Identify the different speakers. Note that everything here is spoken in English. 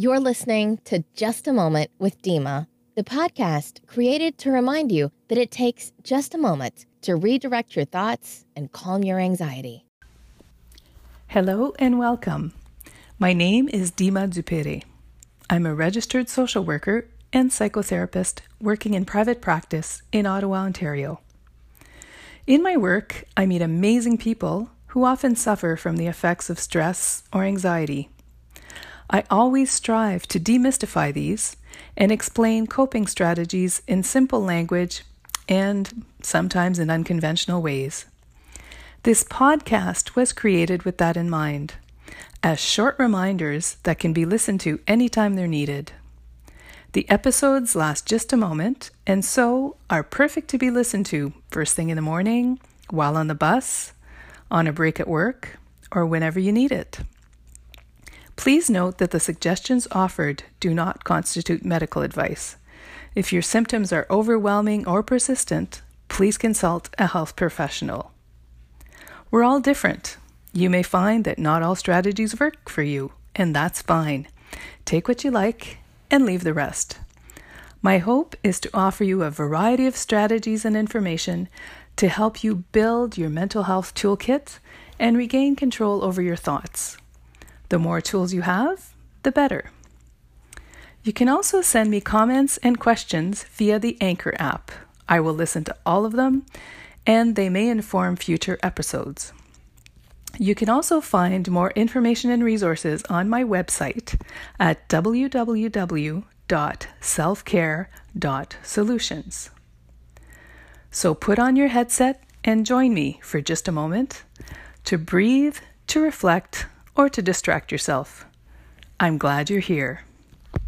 Speaker 1: You're listening to Just a Moment with Dima, the podcast created to remind you that it takes just a moment to redirect your thoughts and calm your anxiety.
Speaker 2: Hello and welcome. My name is Dima Dupere. I'm a registered social worker and psychotherapist working in private practice in Ottawa, Ontario. In my work, I meet amazing people who often suffer from the effects of stress or anxiety. I always strive to demystify these and explain coping strategies in simple language and sometimes in unconventional ways. This podcast was created with that in mind, as short reminders that can be listened to anytime they're needed. The episodes last just a moment and so are perfect to be listened to first thing in the morning, while on the bus, on a break at work, or whenever you need it. Please note that the suggestions offered do not constitute medical advice. If your symptoms are overwhelming or persistent, please consult a health professional. We're all different. You may find that not all strategies work for you, and that's fine. Take what you like and leave the rest. My hope is to offer you a variety of strategies and information to help you build your mental health toolkit and regain control over your thoughts. The more tools you have, the better. You can also send me comments and questions via the Anchor app. I will listen to all of them, and they may inform future episodes. You can also find more information and resources on my website at www.selfcare.solutions. So put on your headset and join me for just a moment to breathe, to reflect, or to distract yourself. I'm glad you're here.